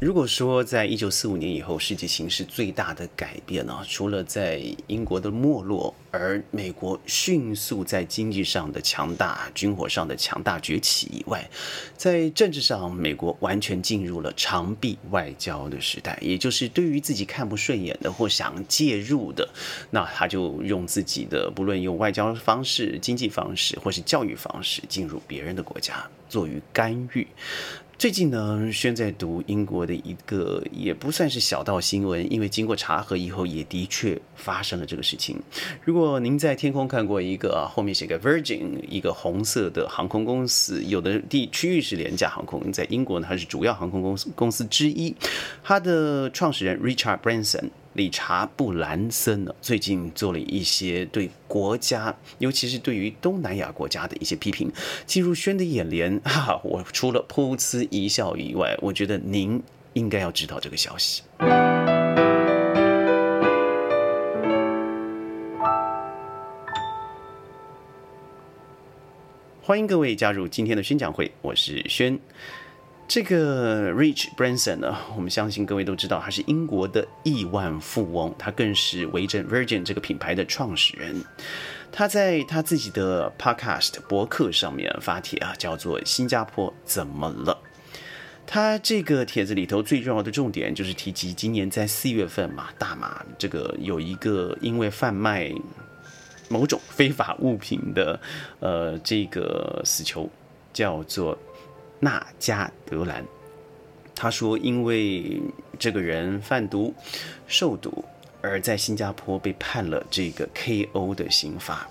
如果说在一九四五年以后，世界形势最大的改变呢，除了在英国的没落，而美国迅速在经济上的强大、军火上的强大崛起以外，在政治上，美国完全进入了长臂外交的时代，也就是对于自己看不顺眼的或想介入的，那他就用自己的不论用外交方式、经济方式或是教育方式进入别人的国家，做于干预。最近呢，轩在读英国的一个也不算是小道新闻，因为经过查核以后，也的确发生了这个事情。如果您在天空看过一个后面写个 Virgin，一个红色的航空公司，有的地区域是廉价航空，在英国呢，它是主要航空公司公司之一，它的创始人 Richard Branson。理查布兰森呢，最近做了一些对国家，尤其是对于东南亚国家的一些批评。进入轩的眼帘，哈，我除了噗呲一笑以外，我觉得您应该要知道这个消息。欢迎各位加入今天的宣讲会，我是轩。这个 Rich Branson 呢，我们相信各位都知道，他是英国的亿万富翁，他更是维珍 Virgin 这个品牌的创始人。他在他自己的 Podcast 博客上面发帖啊，叫做“新加坡怎么了”。他这个帖子里头最重要的重点就是提及今年在四月份嘛，大马这个有一个因为贩卖某种非法物品的呃这个死囚，叫做。纳加德兰，他说，因为这个人贩毒、受毒，而在新加坡被判了这个 K.O. 的刑罚，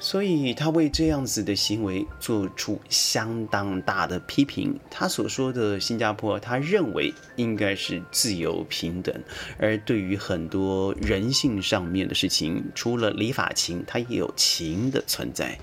所以他为这样子的行为做出相当大的批评。他所说的新加坡，他认为应该是自由平等，而对于很多人性上面的事情，除了礼法情，它也有情的存在。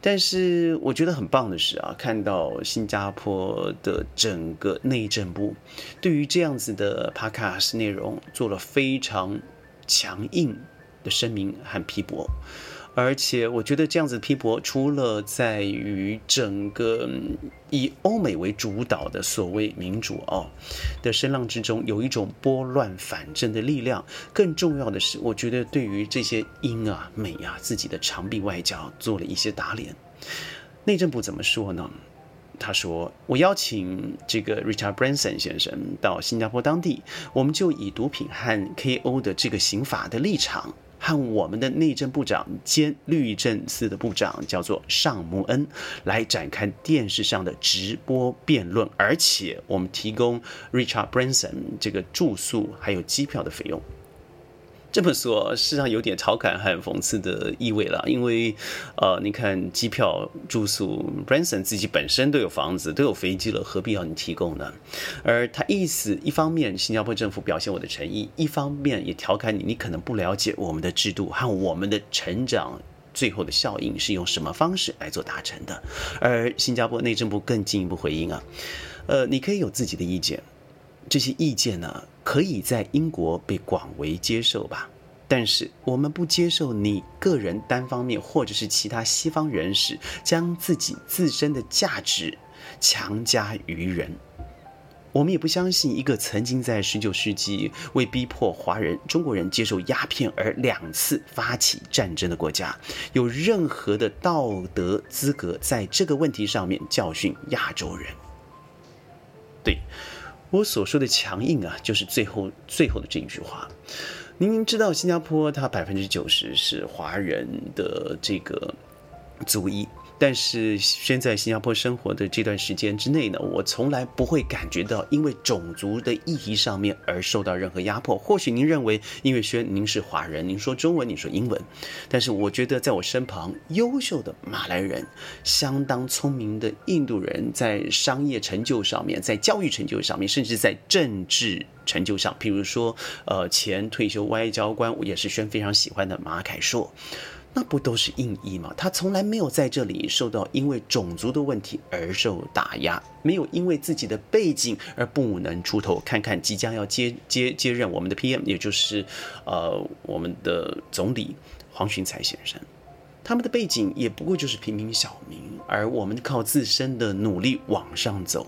但是我觉得很棒的是啊，看到新加坡的整个内政部对于这样子的 podcast 内容做了非常强硬的声明和批驳。而且我觉得这样子批驳，除了在于整个以欧美为主导的所谓民主哦的声浪之中，有一种拨乱反正的力量。更重要的是，我觉得对于这些英啊美啊自己的长臂外交做了一些打脸。内政部怎么说呢？他说：“我邀请这个 Richard Branson 先生到新加坡当地，我们就以毒品和 KO 的这个刑法的立场。”看我们的内政部长兼律政司的部长叫做尚穆恩来展开电视上的直播辩论，而且我们提供 Richard Branson 这个住宿还有机票的费用。这么说，事实上有点调侃和讽刺的意味了，因为，呃，你看机票、住宿，Branson 自己本身都有房子、都有飞机了，何必要你提供呢？而他意思，一方面新加坡政府表现我的诚意，一方面也调侃你，你可能不了解我们的制度和我们的成长最后的效应是用什么方式来做达成的。而新加坡内政部更进一步回应啊，呃，你可以有自己的意见。这些意见呢，可以在英国被广为接受吧？但是我们不接受你个人单方面，或者是其他西方人士将自己自身的价值强加于人。我们也不相信一个曾经在十九世纪为逼迫华人、中国人接受鸦片而两次发起战争的国家，有任何的道德资格在这个问题上面教训亚洲人。对。我所说的强硬啊，就是最后最后的这一句话。明明知道，新加坡它百分之九十是华人的这个族裔。但是，现在新加坡生活的这段时间之内呢，我从来不会感觉到因为种族的议题上面而受到任何压迫。或许您认为，音乐轩您是华人，您说中文，你说英文，但是我觉得在我身旁，优秀的马来人、相当聪明的印度人，在商业成就上面，在教育成就上面，甚至在政治成就上，譬如说，呃，前退休外交官，也是轩非常喜欢的马凯硕。那不都是硬义吗？他从来没有在这里受到因为种族的问题而受打压，没有因为自己的背景而不能出头。看看即将要接接接任我们的 PM，也就是呃我们的总理黄循才先生，他们的背景也不过就是平民小民，而我们靠自身的努力往上走。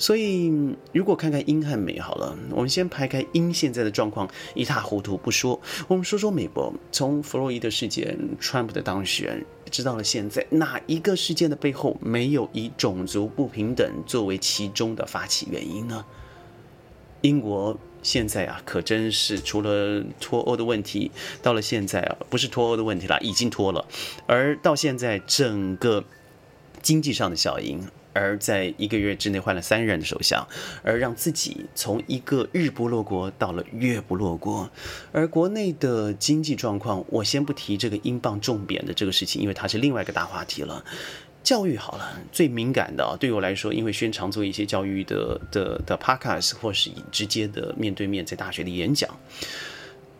所以，如果看看英和美好了，我们先排开英现在的状况一塌糊涂不说，我们说说美国，从弗洛伊德事件、川普的当选，直到了现在，哪一个事件的背后没有以种族不平等作为其中的发起原因呢？英国现在啊，可真是除了脱欧的问题，到了现在啊，不是脱欧的问题了，已经脱了。而到现在，整个经济上的效应，而在一个月之内换了三任的首相，而让自己从一个日不落国到了月不落国。而国内的经济状况，我先不提这个英镑重贬的这个事情，因为它是另外一个大话题了。教育好了，最敏感的，对我来说，因为宣常做一些教育的的的 podcast，或是直接的面对面在大学的演讲。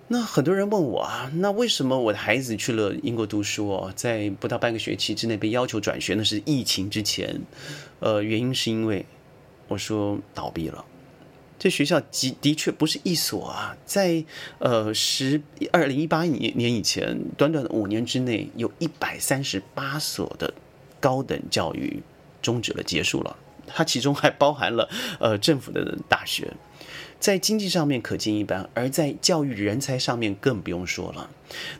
那很多人问我啊，那为什么我的孩子去了英国读书哦，在不到半个学期之内被要求转学？那是疫情之前，呃，原因是因为我说倒闭了。这学校的的确不是一所啊，在呃十二零一八年年以前，短短的五年之内，有一百三十八所的。高等教育终止了，结束了。它其中还包含了呃政府的大学，在经济上面可见一斑，而在教育人才上面更不用说了。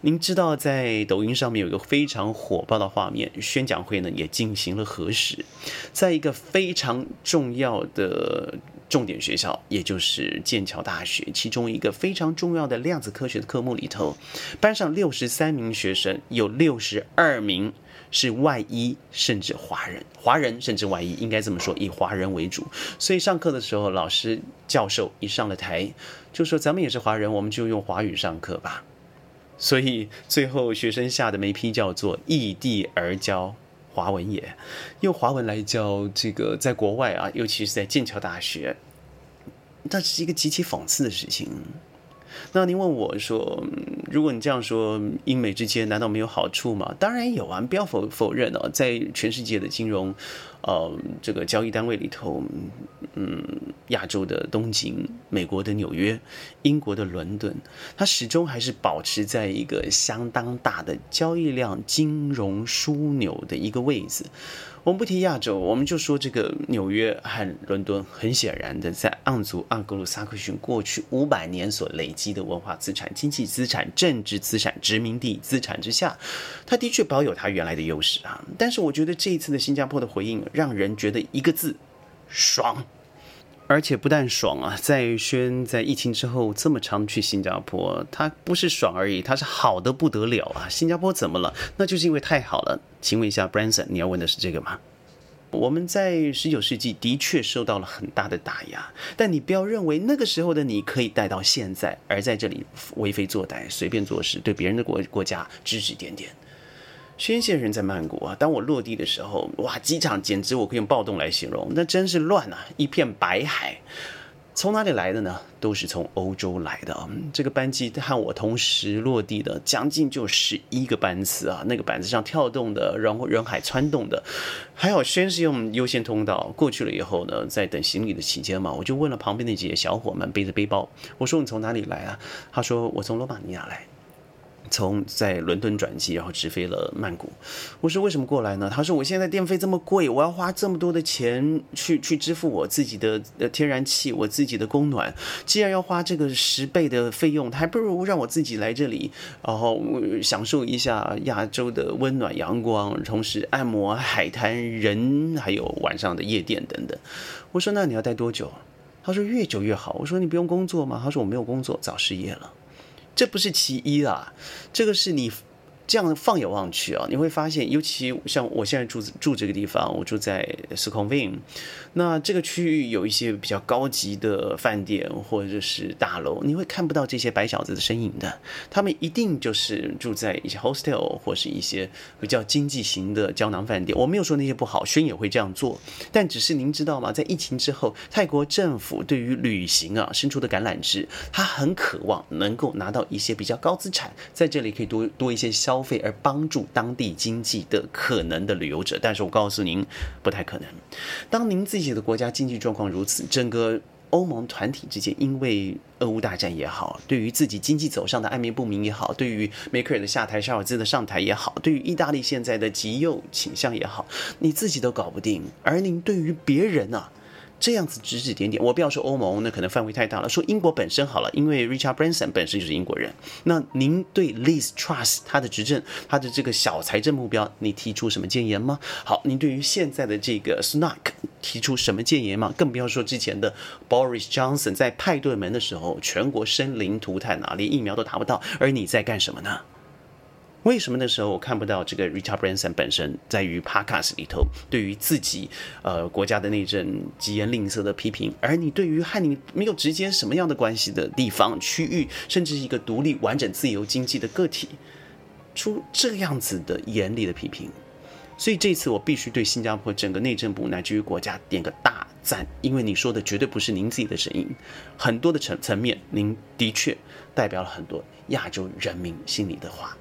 您知道，在抖音上面有一个非常火爆的画面，宣讲会呢也进行了核实，在一个非常重要的重点学校，也就是剑桥大学，其中一个非常重要的量子科学的科目里头，班上六十三名学生，有六十二名。是外衣，甚至华人，华人甚至外衣，应该这么说，以华人为主。所以上课的时候，老师教授一上了台，就说咱们也是华人，我们就用华语上课吧。所以最后学生下的眉批叫做“异地而教华文也”，用华文来教这个在国外啊，尤其是在剑桥大学，那是一个极其讽刺的事情。那您问我说，如果你这样说，英美之间难道没有好处吗？当然有啊，不要否否认哦，在全世界的金融，呃，这个交易单位里头，嗯，亚洲的东京、美国的纽约、英国的伦敦，它始终还是保持在一个相当大的交易量、金融枢纽的一个位置。我们不提亚洲，我们就说这个纽约和伦敦，很显然的，在盎族盎格鲁撒克逊过去五百年所累积的文化资产、经济资产、政治资产、殖民地资产之下，它的确保有它原来的优势啊。但是我觉得这一次的新加坡的回应，让人觉得一个字：爽。而且不但爽啊，在轩在疫情之后这么长去新加坡，他不是爽而已，他是好的不得了啊！新加坡怎么了？那就是因为太好了。请问一下，Branson，你要问的是这个吗？我们在十九世纪的确受到了很大的打压，但你不要认为那个时候的你可以带到现在，而在这里为非作歹、随便做事，对别人的国国家指指点点。宣泄人在曼谷啊，当我落地的时候，哇，机场简直我可以用暴动来形容，那真是乱啊，一片白海。从哪里来的呢？都是从欧洲来的啊。这个班机和我同时落地的，将近就十一个班次啊。那个板子上跳动的，然后人海窜动的，还好先是用优先通道过去了以后呢，在等行李的期间嘛，我就问了旁边那几个小伙们背着背包，我说你从哪里来啊？他说我从罗马尼亚来。从在伦敦转机，然后直飞了曼谷。我说为什么过来呢？他说我现在电费这么贵，我要花这么多的钱去去支付我自己的呃天然气，我自己的供暖。既然要花这个十倍的费用，还不如让我自己来这里，然后享受一下亚洲的温暖阳光，同时按摩海滩人，还有晚上的夜店等等。我说那你要待多久？他说越久越好。我说你不用工作吗？他说我没有工作，早失业了。这不是其一啦，这个是你。这样放眼望去啊，你会发现，尤其像我现在住住这个地方，我住在 s c o n v i n 那这个区域有一些比较高级的饭店或者是大楼，你会看不到这些白小子的身影的。他们一定就是住在一些 hostel 或是一些比较经济型的胶囊饭店。我没有说那些不好，轩也会这样做，但只是您知道吗？在疫情之后，泰国政府对于旅行啊伸出的橄榄枝，他很渴望能够拿到一些比较高资产，在这里可以多多一些消。消费而帮助当地经济的可能的旅游者，但是我告诉您，不太可能。当您自己的国家经济状况如此，整个欧盟团体之间，因为俄乌大战也好，对于自己经济走向的暧昧不明也好，对于梅克尔的下台、沙尔兹的上台也好，对于意大利现在的极右倾向也好，你自己都搞不定，而您对于别人啊。这样子指指点点，我不要说欧盟，那可能范围太大了。说英国本身好了，因为 Richard Branson 本身就是英国人。那您对 Liz Truss 他的执政，他的这个小财政目标，你提出什么建言吗？好，您对于现在的这个 Sunak 提出什么建言吗？更不要说之前的 Boris Johnson 在派对门的时候，全国生灵涂炭啊，连疫苗都达不到，而你在干什么呢？为什么那时候我看不到这个 Richard Branson 本身在于 Podcast 里头对于自己呃国家的内政疾言吝啬的批评，而你对于和你没有直接什么样的关系的地方区域，甚至一个独立完整自由经济的个体，出这样子的严厉的批评，所以这次我必须对新加坡整个内政部乃至于国家点个大赞，因为你说的绝对不是您自己的声音，很多的层层面，您的确代表了很多亚洲人民心里的话。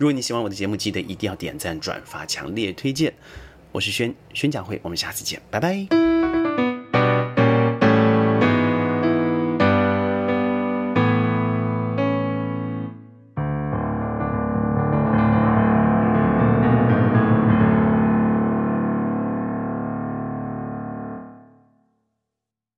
如果你喜欢我的节目，记得一定要点赞、转发、强烈推荐。我是轩轩讲会，我们下次见，拜拜。